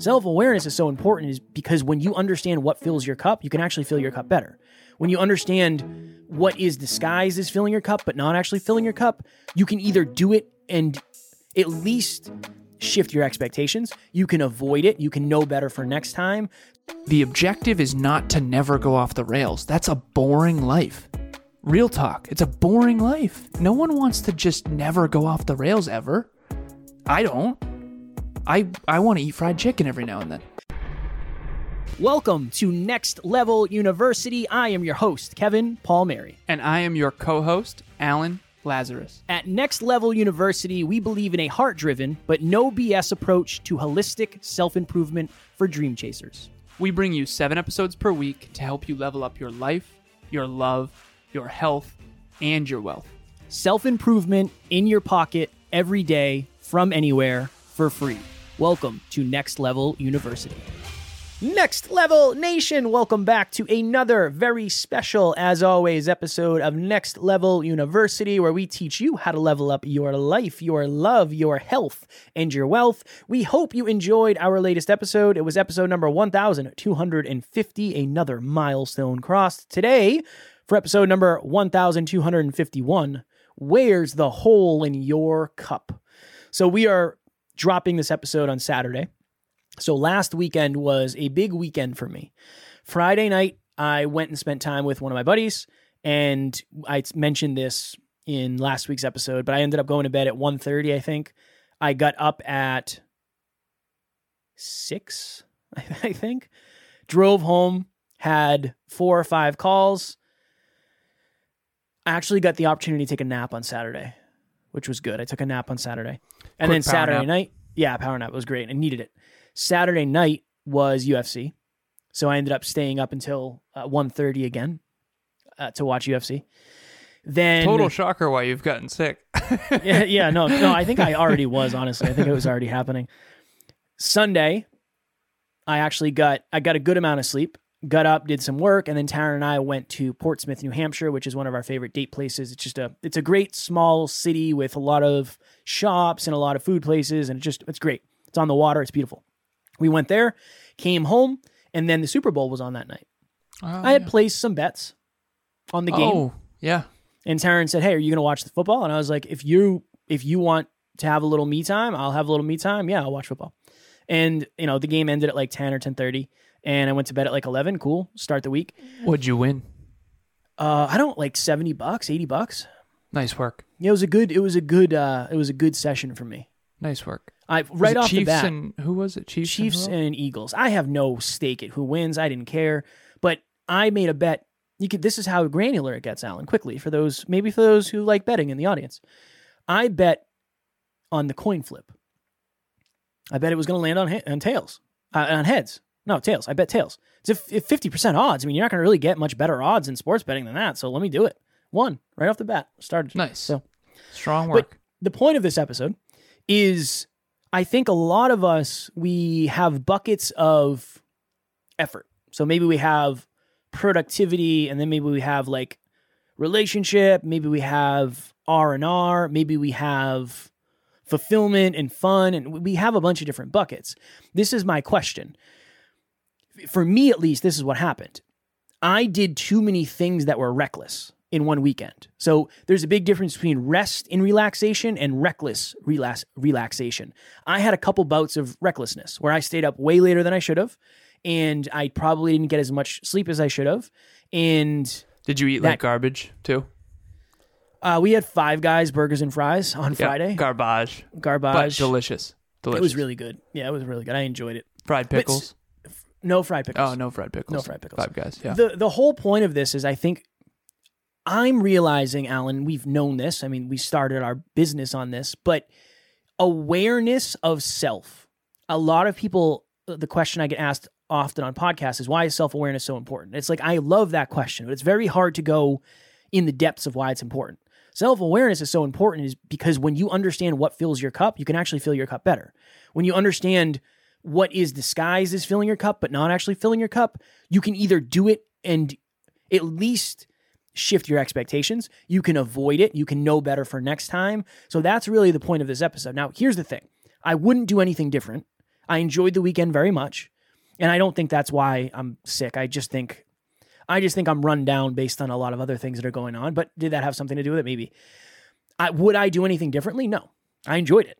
Self awareness is so important is because when you understand what fills your cup, you can actually fill your cup better. When you understand what is disguised as filling your cup, but not actually filling your cup, you can either do it and at least shift your expectations. You can avoid it. You can know better for next time. The objective is not to never go off the rails. That's a boring life. Real talk, it's a boring life. No one wants to just never go off the rails ever. I don't. I I want to eat fried chicken every now and then. Welcome to Next Level University. I am your host, Kevin Palmieri. And I am your co-host, Alan Lazarus. At Next Level University, we believe in a heart driven but no BS approach to holistic self improvement for dream chasers. We bring you seven episodes per week to help you level up your life, your love, your health, and your wealth. Self improvement in your pocket every day from anywhere for free. Welcome to Next Level University. Next Level Nation, welcome back to another very special, as always, episode of Next Level University, where we teach you how to level up your life, your love, your health, and your wealth. We hope you enjoyed our latest episode. It was episode number 1250, another milestone crossed. Today, for episode number 1251, Where's the Hole in Your Cup? So we are dropping this episode on Saturday. So last weekend was a big weekend for me. Friday night, I went and spent time with one of my buddies, and I mentioned this in last week's episode, but I ended up going to bed at 1.30, I think. I got up at 6, I think. Drove home, had four or five calls. I actually got the opportunity to take a nap on Saturday, which was good. I took a nap on Saturday. And then Saturday nap. night, yeah, power nap was great. I needed it. Saturday night was UFC. So I ended up staying up until uh, 1.30 again uh, to watch UFC. Then Total shocker why you've gotten sick. yeah, yeah, no, no, I think I already was, honestly. I think it was already happening. Sunday, I actually got I got a good amount of sleep, got up, did some work, and then Taryn and I went to Portsmouth, New Hampshire, which is one of our favorite date places. It's just a it's a great small city with a lot of shops and a lot of food places, and it just it's great. It's on the water, it's beautiful. We went there, came home, and then the Super Bowl was on that night. Oh, I had placed some bets on the game. Oh, yeah. And Taryn said, "Hey, are you going to watch the football?" And I was like, "If you if you want to have a little me time, I'll have a little me time. Yeah, I'll watch football." And you know, the game ended at like ten or ten thirty, and I went to bed at like eleven. Cool, start the week. What'd you win? Uh, I don't like seventy bucks, eighty bucks. Nice work. Yeah, it was a good. It was a good. Uh, it was a good session for me. Nice work. I right off Chiefs the bat. and who was it? Chiefs. Chiefs and, and Eagles. I have no stake at who wins. I didn't care, but I made a bet. You could. This is how granular it gets, Alan. Quickly for those, maybe for those who like betting in the audience, I bet on the coin flip. I bet it was going to land on on tails, uh, on heads. No tails. I bet tails. It's a fifty percent odds. I mean, you're not going to really get much better odds in sports betting than that. So let me do it. One right off the bat. Started. Nice. So Strong but work. the point of this episode is I think a lot of us we have buckets of effort. So maybe we have productivity and then maybe we have like relationship, maybe we have R&R, maybe we have fulfillment and fun and we have a bunch of different buckets. This is my question. For me at least this is what happened. I did too many things that were reckless in one weekend. So there's a big difference between rest in relaxation and reckless relax- relaxation. I had a couple bouts of recklessness where I stayed up way later than I should have, and I probably didn't get as much sleep as I should have. And Did you eat that- like garbage too? uh, we had five guys, burgers and fries on Yeah, Friday. Garbage. But Garbage. delicious. Delicious. It was really good. Yeah, it was really good. I enjoyed it. fried But pickles. No fried pickles. Oh, no fried pickles. No fried pickles. Five guys. Yeah. The the whole point of this is I think I'm realizing, Alan, we've known this. I mean, we started our business on this, but awareness of self. A lot of people uh, the question I get asked often on podcasts is why is self-awareness so important? It's like I love that question, but it's very hard to go in the depths of why it's important. Self-awareness is so important is because when you understand what fills your cup, you can actually fill your cup better. When you understand what is disguised as filling your cup but not actually filling your cup, you can either do it and at least shift your expectations. You can avoid it. You can know better for next time. So that's really the point of this episode. Now, here's the thing I wouldn't do anything different. I enjoyed the weekend very much. And I don't think that's why I'm sick. I just think I just think I'm run down based on a lot of other things that are going on. But did that have something to do with it? Maybe. I, would I do anything differently? No. I enjoyed it.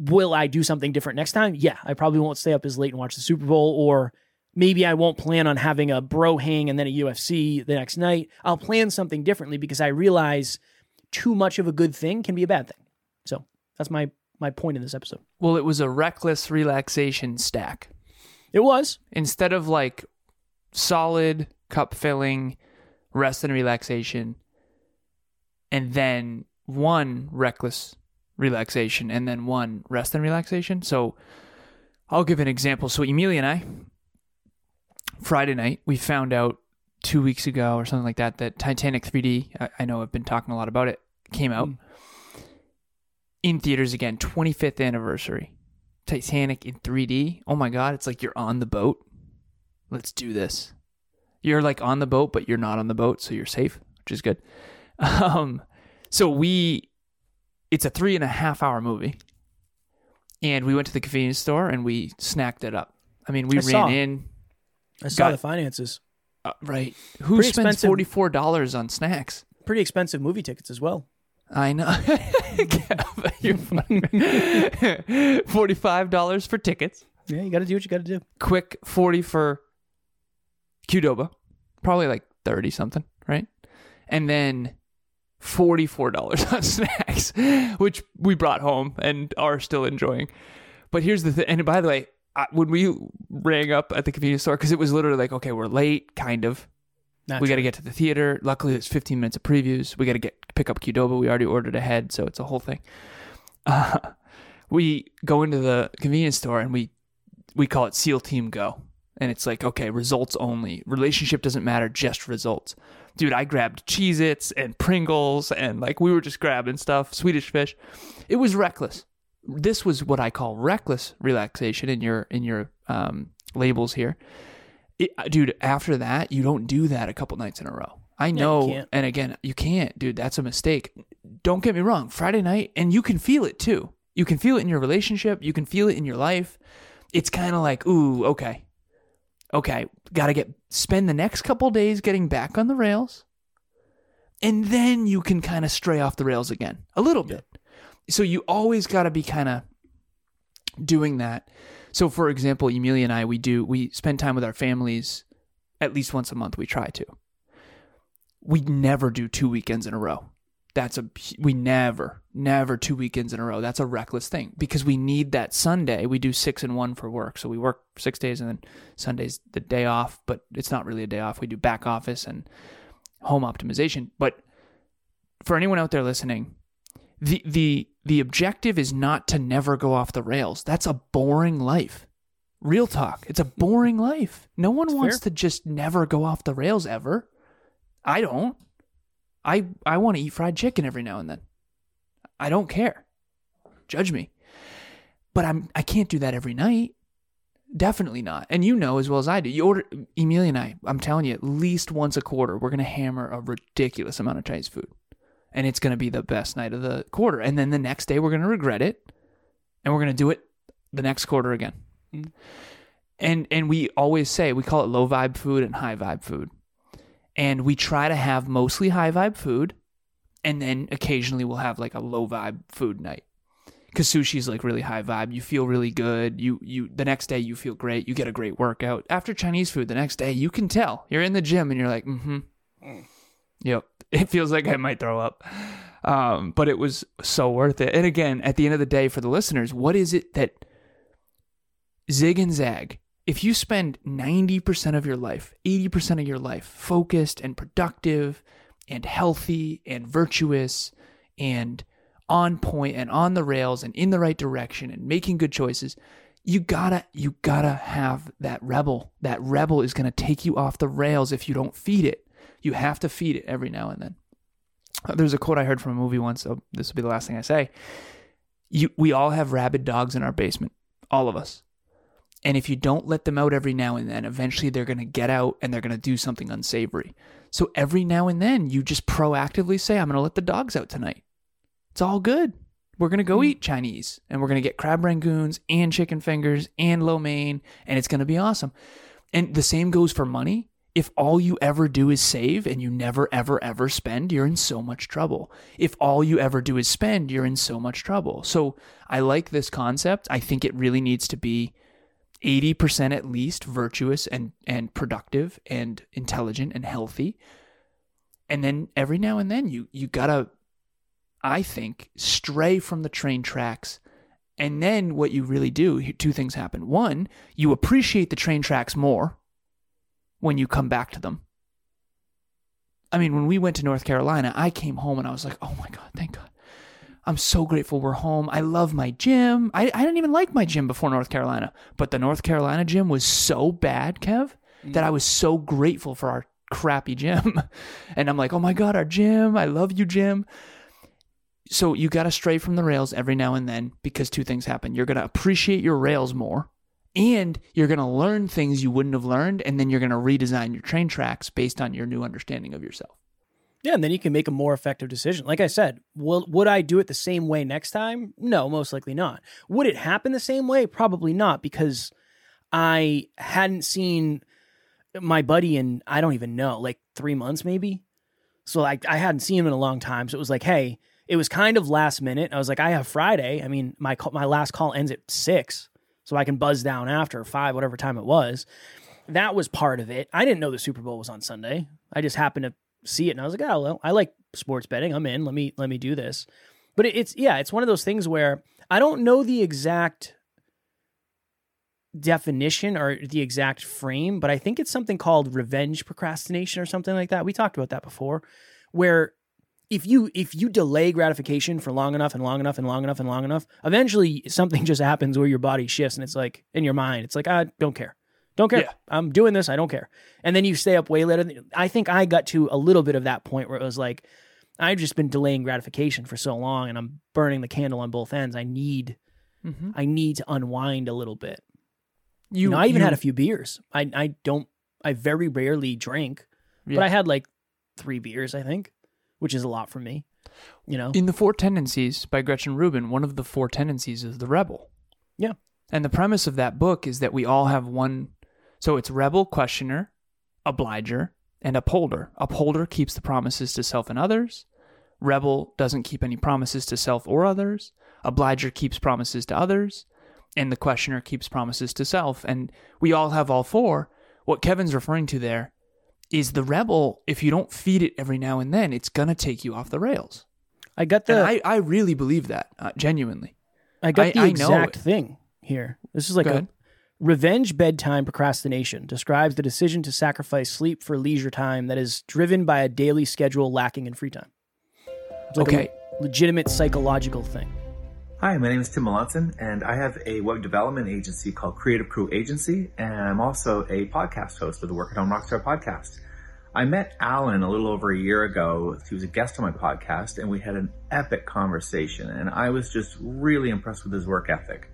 Will I do something different next time? Yeah. I probably won't stay up as late and watch the Super Bowl, or maybe I won't plan on having a bro hang and then a UFC the next night. I'll plan something differently because I realize too much of a good thing can be a bad thing. So that's my my point in this episode. Well, it was a reckless relaxation stack. It was. Instead of like solid cup filling, rest and relaxation, and then one reckless relaxation, and then one rest and relaxation. So I'll give an example. So Emilia and I, Friday night, we found out two weeks ago or something like that that Titanic 3D, I, I know I've been talking a lot about it, came out. Mm. In theaters again, 25th anniversary. Titanic in 3D. Oh my God, it's like you're on the boat. Let's do this. You're like on the boat, but you're not on the boat, so you're safe, which is good. Um, so we, it's a three and a half hour movie, and we went to the convenience store and we snacked it up. I mean, we I ran saw. in, I saw Got- the finances. uh, right? Who Pretty spends forty four dollars on snacks? Pretty expensive movie tickets as well. I know. Forty-five dollars for tickets. Yeah, you got to do what you got to do. Quick forty for Qdoba, probably like thirty something, right? And then forty-four dollars on snacks, which we brought home and are still enjoying. But here's the thing. And by the way, I, when we rang up at the convenience store, because it was literally like, okay, we're late, kind of. We got to get to the theater. Luckily, it's 15 minutes of previews. We got to get pick up Qdoba. We already ordered ahead, so it's a whole thing. Uh, we go into the convenience store and we we call it SEAL Team Go, and it's like okay, results only. Relationship doesn't matter, just results. Dude, I grabbed Cheez-Its and Pringles and like we were just grabbing stuff, Swedish fish. It was reckless. This was what I call reckless relaxation in your in your um, labels here it, uh, dude, after that, you don't do that a couple nights in a row. I know, and again, you can't, dude. That's a mistake. Don't get me wrong. Friday night, and you can feel it too. You can feel it in your relationship. You can feel it in your life. It's kind of like, ooh, okay, okay, got to get spend the next couple days getting back on the rails, and then you can kind of stray off the rails again a little bit. So you always got to be kind of doing that. So, for example, Emilia and I, we do we spend time with our families at least once a month. We try to. We never do two weekends in a row. That's a we never never two weekends in a row. That's a reckless thing because we need that Sunday. We do six and one for work, so we work six days and then Sunday's the day off. But it's not really a day off. We do back office and home optimization. But for anyone out there listening, the the the objective is not to never go off the rails. That's a boring life. Real talk. It's a boring life. No one wants fair. to just never go off the rails ever. I don't. I I want to eat fried chicken every now and then. I don't care. Judge me. But I'm I can't do that every night. Definitely not. And you know as well as I do. You order Emilia and I, I'm telling you, at least once a quarter, we're gonna hammer a ridiculous amount of Chinese food and it's going to be the best night of the quarter. And then the next day, we're going to regret it, and we're going to do it the next quarter again. Mm. And and we always say we call it low vibe food and high vibe food, and we try to have mostly high vibe food, and then occasionally we'll have like a low vibe food night. Because sushi's like really high vibe, you feel really good. You you the next day you feel great. You get a great workout. After Chinese food, the next day you can tell you're in the gym and you're like, mm-hmm. Yep. It feels like I might throw up. Um, but it was so worth it. And again, at the end of the day, for the listeners, what is it that zig and zag? If you spend 90% of your life, 80% of your life focused and productive and healthy and virtuous and on point and on the rails and in the right direction and making good choices, you gotta you gotta have that rebel. That rebel is gonna take you off the rails if you don't feed it. You have to feed it every now and then. Uh, There's a quote I heard from a movie once. So this will be the last thing I say. You, we all have rabid dogs in our basement, all of us. And if you don't let them out every now and then, eventually they're going to get out and they're going to do something unsavory. So every now and then, you just proactively say, I'm going to let the dogs out tonight. It's all good. We're gonna go hmm. eat Chinese, and we're gonna get crab rangoons and chicken fingers and lo mein, and it's gonna be awesome. And the same goes for money. If all you ever do is save and you never, ever, ever spend, you're in so much trouble. If all you ever do is spend, you're in so much trouble. So I like this concept. I think it really needs to be 80% at least virtuous and, and productive and intelligent and healthy. And then every now and then you you gotta, I think, stray from the train tracks. And then what you really do, two things happen. One, you appreciate the train tracks more when you come back to them. I mean, when we went to North Carolina, I came home and I was like, oh my God, God. I'm so grateful we're home. I love my gym. I, I didn't even like my gym before North Carolina, but the North Carolina gym was so bad, Kev, that I was so grateful for our crappy gym. and I'm like, oh my God, our gym. I love you, gym. So you got to stray from the rails every now and then because two things happen. You're going to appreciate your rails more and you're going to learn things you wouldn't have learned and then you're going to redesign your train tracks based on your new understanding of yourself yeah and then you can make a more effective decision. Like i said will, would i do it the same way next time? No most likely not. Would it happen the same way? Probably not because i hadn't seen my buddy in i don't even know like three months maybe. So like i hadn't seen him in a long time. So it was like hey it was kind of last minute. I was like i have friday. I mean my my last call ends at six so I can buzz down after five, whatever time it was. That was part of it. I didn't know the Super Bowl was on Sunday. I just happened to see it, and I was like, oh well, I like sports betting. I'm in. Let me let me do this. But it, it's yeah, it's one of those things where I don't know the exact definition or the exact frame, but I think it's something called revenge procrastination or something like that. We talked about that before, where if you if you delay gratification for long enough and long enough and long enough and long enough, eventually something just happens where your body shifts and it's like in your mind, it's like I don't care. Don't care. Yeah. I'm doing this. I don't care. And then you stay up way later. I think I got to a little bit of that point where it was like, I've just been delaying gratification for so long and I'm burning the candle on both ends. I need, mm-hmm. I need to unwind a little bit. You, you know, I even you, had a few beers. I, I don't, I very rarely drink, yeah. but I had like three beers, I think which is a lot for me. You know, in the Four Tendencies by Gretchen Rubin, one of the four tendencies is the rebel. Yeah, and the premise of that book is that we all have one. So it's rebel, questioner, obliger, and upholder. Upholder keeps the promises to self and others. Rebel doesn't keep any promises to self or others. Obliger keeps promises to others. And the questioner keeps promises to self. And we all have all four. What Kevin's referring to there is the rebel if you don't feed it every now and then it's gonna take you off the rails i got the I, I really believe that uh, genuinely i got the I, exact thing here this is like a revenge bedtime procrastination describes the decision to sacrifice sleep for leisure time that is driven by a daily schedule lacking in free time it's like okay a legitimate psychological thing Hi, my name is Tim Melanson, and I have a web development agency called Creative Crew Agency, and I'm also a podcast host of the Work at Home Rockstar podcast. I met Alan a little over a year ago. He was a guest on my podcast, and we had an epic conversation, and I was just really impressed with his work ethic.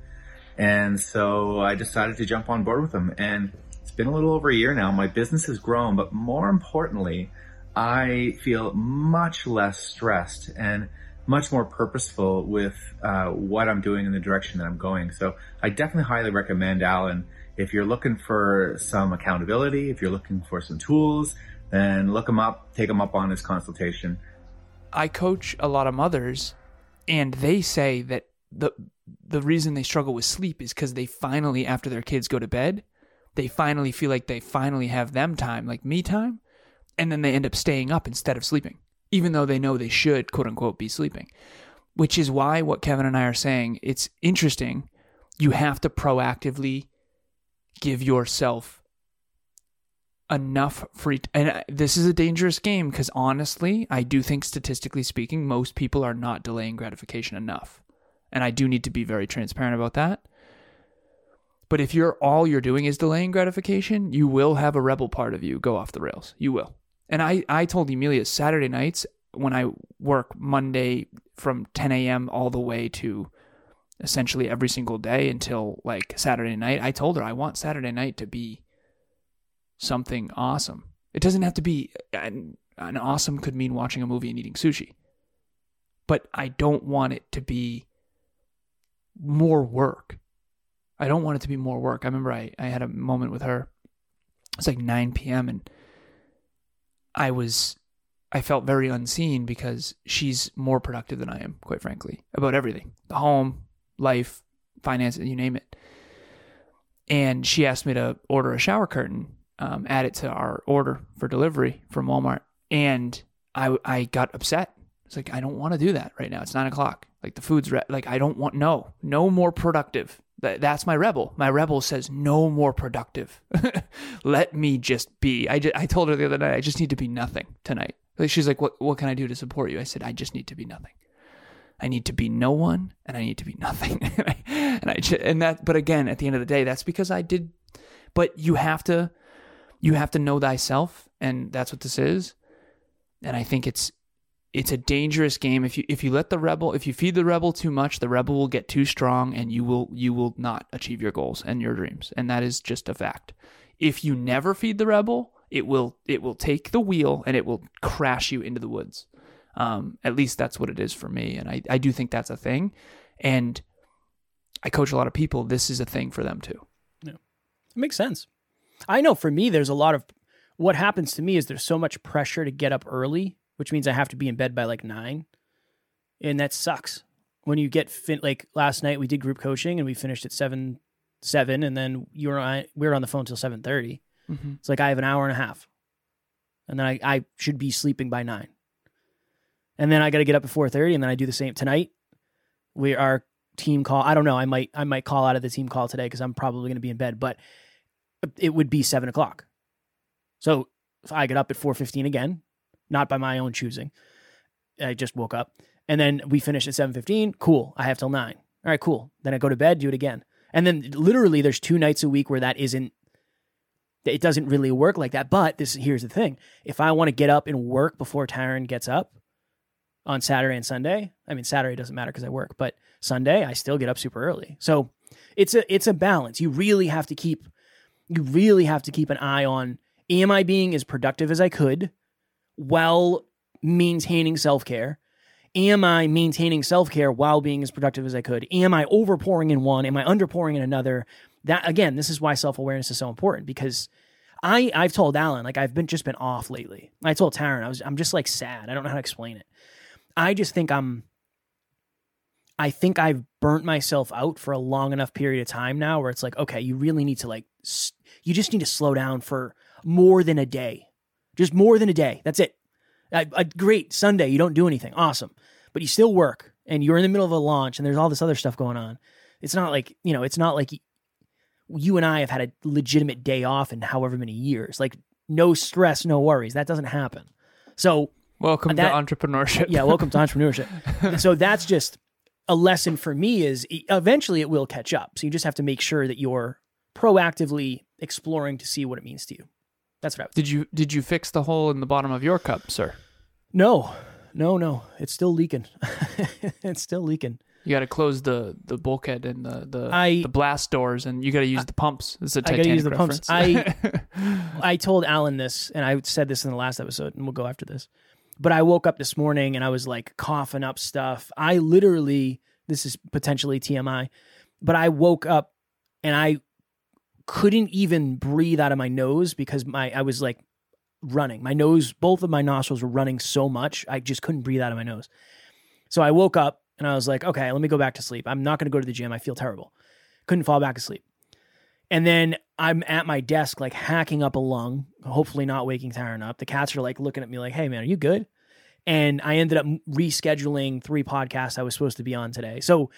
And so I decided to jump on board with them. and it's been a little over a year now. My business has grown, but more importantly, I feel much less stressed and much more purposeful with uh, what I'm doing in the direction that I'm going. So I definitely highly recommend Alan. If you're looking for some accountability, if you're looking for some tools, then look him up, take him up on his consultation. I coach a lot of mothers, and they say that the the reason they struggle with sleep is because they finally, after their kids go to bed, they finally feel like they finally have them time, like me time, and then they end up staying up instead of sleeping even though they know they should, quote unquote, be sleeping. Which is why what Kevin and I are saying, it's interesting. You have to proactively give yourself enough free t- and uh, this is a dangerous game because honestly i do think statistically speaking most people are not delaying gratification enough and i do need to be very transparent about that but if you're all you're doing is delaying gratification you will have a rebel part of you go off the rails you will and I, I told Emilia Saturday nights when I work Monday from 10 a.m. all the way to essentially every single day until like Saturday night, I told her I want Saturday night to be something awesome. It doesn't have to be uh, an, an awesome could mean watching a movie and eating sushi. But I don't want it to be more work. I don't want it to be more work. I remember I, I had a moment with her. It's like 9 p.m. and I was I felt very unseen because she's more productive than I am, quite frankly, about everything. The home, life, finances, you name it. And she asked me to order a shower curtain, um, add it to our order for delivery from Walmart. And I I got upset. It's like I don't want to do that right now. It's nine o'clock. Like the food's re- like I don't want no no more productive. That, that's my rebel. My rebel says no more productive. Let me just be. I, just, I told her the other night I just need to be nothing tonight. She's like, what what can I do to support you? I said I just need to be nothing. I need to be no one, and I need to be nothing. and I and that. But again, at the end of the day, that's because I did. But you have to you have to know thyself, and that's what this is. And I think it's it's a dangerous game. If you if you let the rebel if you feed the rebel too much the rebel will get too strong and you will you will not achieve your goals and your dreams. And that is just a fact. If you never feed the rebel it will it will take the wheel and it will crash you into the woods. Um, at least that's what it is for me. And I, I do think that's a thing. And i coach a lot of people. This is a thing for them too. Yeah. It makes sense. I know for me there's a lot of what happens to me is there's so much pressure to get up early which means I have to be in bed by like nine. And that sucks. When you get fin- like last night, we did group coaching and we finished at seven, seven, and then you were on, we were on the phone till seven thirty. Mm-hmm. It's like I have an hour and a half, and then I, I should be sleeping by nine. And then I got to get up at four thirty, and then I do the same tonight. We our team call. I don't know. I might I might call out of the team call today because I'm probably going to be in bed, but it would be seven o'clock. So if I get up at four fifteen again, not by my own choosing. I just woke up. And then we finish at 7:15. Cool. I have till 9. All right, cool. Then I go to bed, do it again. And then literally there's two nights a week where that isn't it doesn't really work like that. But this here's the thing. If I want to get up and work before Taryn gets up on Saturday and Sunday, I mean Saturday doesn't matter because I work, but Sunday I still get up super early. So it's a it's a balance. You really have to keep you really have to keep an eye on am I being as productive as I could? While maintaining self care? Am I maintaining self care while being as productive as I could? Am I overpouring in one? Am I underpouring in another? That again, this is why self awareness is so important because I I've told Alan like I've been just been off lately. I told Taryn I was I'm just like sad. I don't know how to explain it. I just think I'm I think I've burnt myself out for a long enough period of time now where it's like okay, you really need to like you just need to slow down for more than a day just more than a day. That's it. A, a great Sunday, you don't do anything. Awesome. But you still work and you're in the middle of a launch and there's all this other stuff going on. It's not like, you know, it's not like you and I have had a legitimate day off in however many years. Like no stress, no worries. That doesn't happen. So welcome that, to entrepreneurship. yeah, welcome to entrepreneurship. so that's just a lesson for me is eventually it will catch up. So you just have to make sure that you're proactively exploring to see what it means to you. That's what I would Did you did you fix the hole in the bottom of your cup, sir? No, no, no. It's still leaking. it's still leaking. You got to close the the bulkhead and the the, I, the blast doors, and you got to use I, the pumps. This is a Titanic I got to use the reference. pumps. I I told Alan this, and I said this in the last episode, and we'll go after this. But I woke up this morning and I was like coughing up stuff. I literally, this is potentially TMI, but I woke up and I couldn't even breathe out of my nose because my I was like running. My nose, both of my nostrils were running so much, I just couldn't breathe out of my nose. So I woke up and I was like, okay, let me go back to sleep. I'm not going to go to the gym. I feel terrible. Couldn't fall back asleep. And then I'm at my desk, like hacking up a lung, hopefully not waking Taryn up. The cats are like looking at me like, hey, man, are you good? And I ended up rescheduling three podcasts I was supposed to be on today. So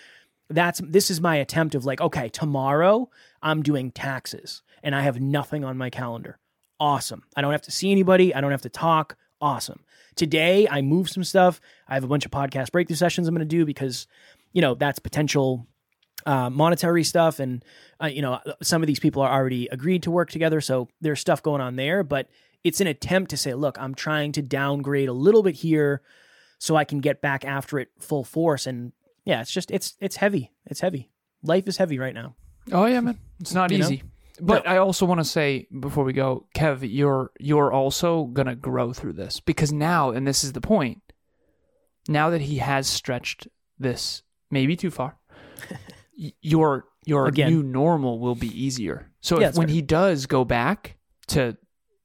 that's this is my attempt of like, okay, tomorrow I'm doing taxes and I have nothing on my calendar. Awesome. I don't have to see anybody. I don't have to talk. Awesome. Today I move some stuff. I have a bunch of podcast breakthrough sessions I'm going to do because, you know, that's potential uh, monetary stuff. And, uh, you know, some of these people are already agreed to work together. So there's stuff going on there. But it's an attempt to say, look, I'm trying to downgrade a little bit here so I can get back after it full force. And yeah, it's just it's it's heavy. It's heavy. Life is heavy right now. Oh yeah, man. It's not you easy. Know? But no. I also want to say before we go, Kev, you're you're also gonna grow through this because now, and this is the point, now that he has stretched this maybe too far, your your Again. new normal will be easier. So Yeah, if, when fair. he does go back to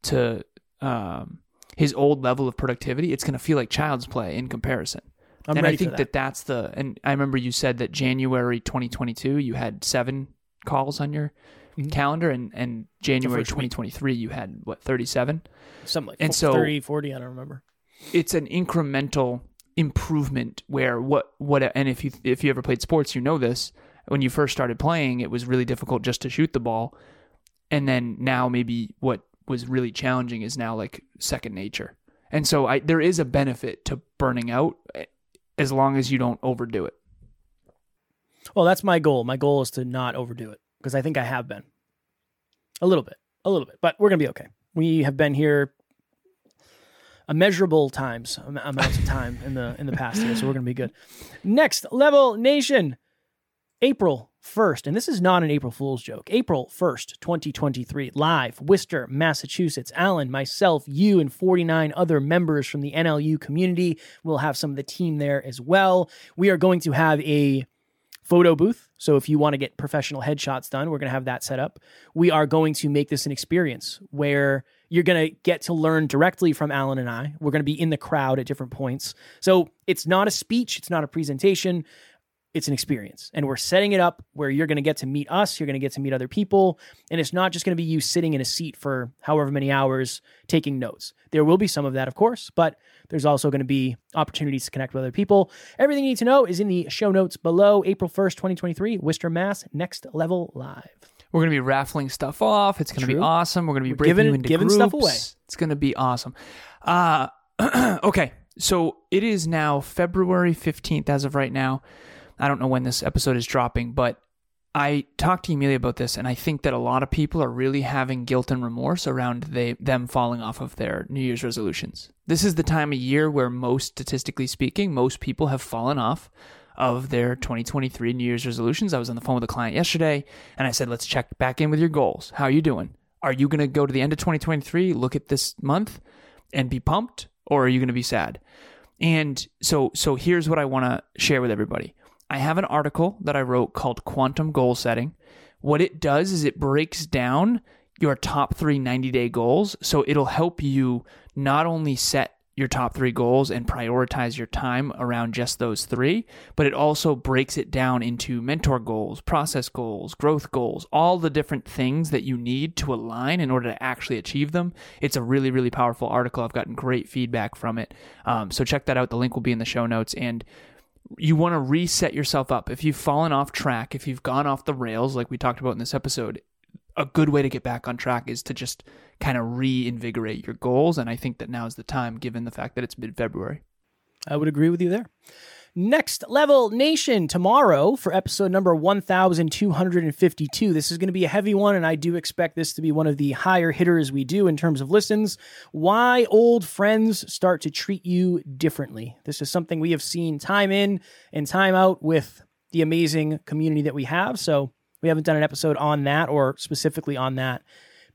to um, his old level of productivity, it's going to feel like child's play in comparison. I'm and I think for that. that's the and I remember you said that January 2022 you had seven calls on your Mhm. calendar and and January first week. 2023 you had what 37 something like and fo- so- 30, 40, I don't remember. it's an incremental improvement where what what and if you if you ever played sports you know this when you first started playing it was really difficult just to shoot the ball and then now maybe what was really challenging is now like second nature and so I there is a benefit to burning out eh, as long as you don't overdo it Well, that's my goal. My goal is to not overdo it because I think I have been a little bit, a little bit, but we're going to be okay. We have been here immeasurable times, amounts of time in the in the past year, so we're going to be good. Next level nation, April 1st, and this is not an April Fool's joke. April 1st, 2023, live, Worcester, Massachusetts. Alan, myself, you, and 49 other members from the NLU community will have some of the team there as well. We are going to have a photo booth. So if you want to get professional headshots done, we're going to have that set up. We are going to make this an experience where you're going to get to learn directly from Alan and I. We're going to be in the crowd at different points. So it's not a speech, it's not a presentation. It's an experience. And we're setting it up where you're going to get to meet us, you're going to get to meet other people, and it's not just going to be you sitting in a seat for however many hours taking notes. There will be some of that, of course, but there's also going to be opportunities to connect with other people. Everything you need to know is in the show notes below. April 1st, 2023, Worcester, Mass. Next Level Live. we're going to be raffling stuff off it's going to be awesome we're going to be breaking giving- you into giving groups. stuff away. it's going to be awesome uh okay so it is now february 15th as of right now I don't know when this episode is dropping, but I talked to Emilia about this, and I think that a lot of people are really having guilt and remorse around they them falling off of their New Year's resolutions. This is the time of year where most statistically speaking, most people have fallen off of their 2023 New Year's resolutions. I was on the phone with a client yesterday, and I said, "Let's check back in with your goals. How are you doing? Are you going to go to the end of 2023, look at this month, and be pumped, or are you going to be sad?" And so, so here's what I want to share with everybody. I have an article that I wrote called Quantum Goal Setting. What it does is it breaks down your top three 90 day goals. So it'll help you not only set your top three goals and prioritize your time around just those three, but it also breaks it down into mentor goals, process goals, growth goals, all the different things that you need to align in order to actually achieve them. It's a really, really powerful article. I've gotten great feedback from it. Um, so check that out. The link will be in the show notes. And you want to reset yourself up. If you've fallen off track, if you've gone off the rails, like we talked about in this episode, a good way to get back on track is to just kind of reinvigorate your goals. And I think that now is the time, given the fact that it's mid February. I would agree with you there. Next Level Nation tomorrow for episode number 1252. This is going to be a heavy one, and I do expect this to be one of the higher hitters we do in terms of listens. Why old friends start to treat you differently. This is something we have seen time in and time out with the amazing community that we have. So we haven't done an episode on that or specifically on that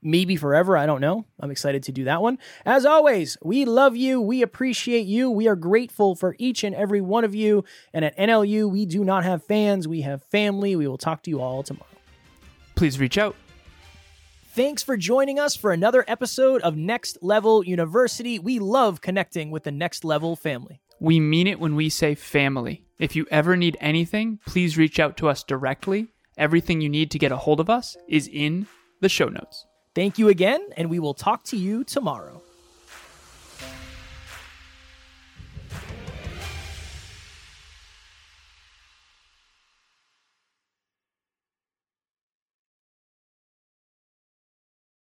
maybe forever. I don't know. I'm excited to do that one. As always, we love you. We appreciate you. We are grateful for each and every one of you. And at NLU, we do not have fans, we have family. We will talk to you all tomorrow. Please reach out. Thanks for joining us for another episode of Next Level University. We love connecting with the Next Level family. We mean it when we say family. If you ever need anything, please reach out to us directly. Everything you need to get a hold of us is in the show notes. Thank you again, and we will talk to you tomorrow.